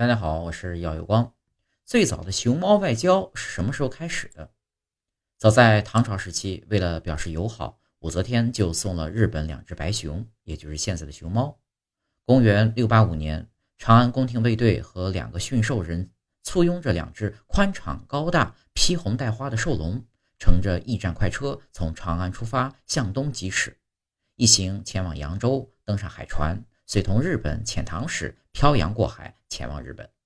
大家好，我是耀有光。最早的熊猫外交是什么时候开始的？早在唐朝时期，为了表示友好，武则天就送了日本两只白熊，也就是现在的熊猫。公元六八五年，长安宫廷卫队和两个驯兽人簇拥着两只宽敞高大、披红戴花的兽龙，乘着驿站快车从长安出发，向东疾驶，一行前往扬州，登上海船。随同日本遣唐使漂洋过海前往日本。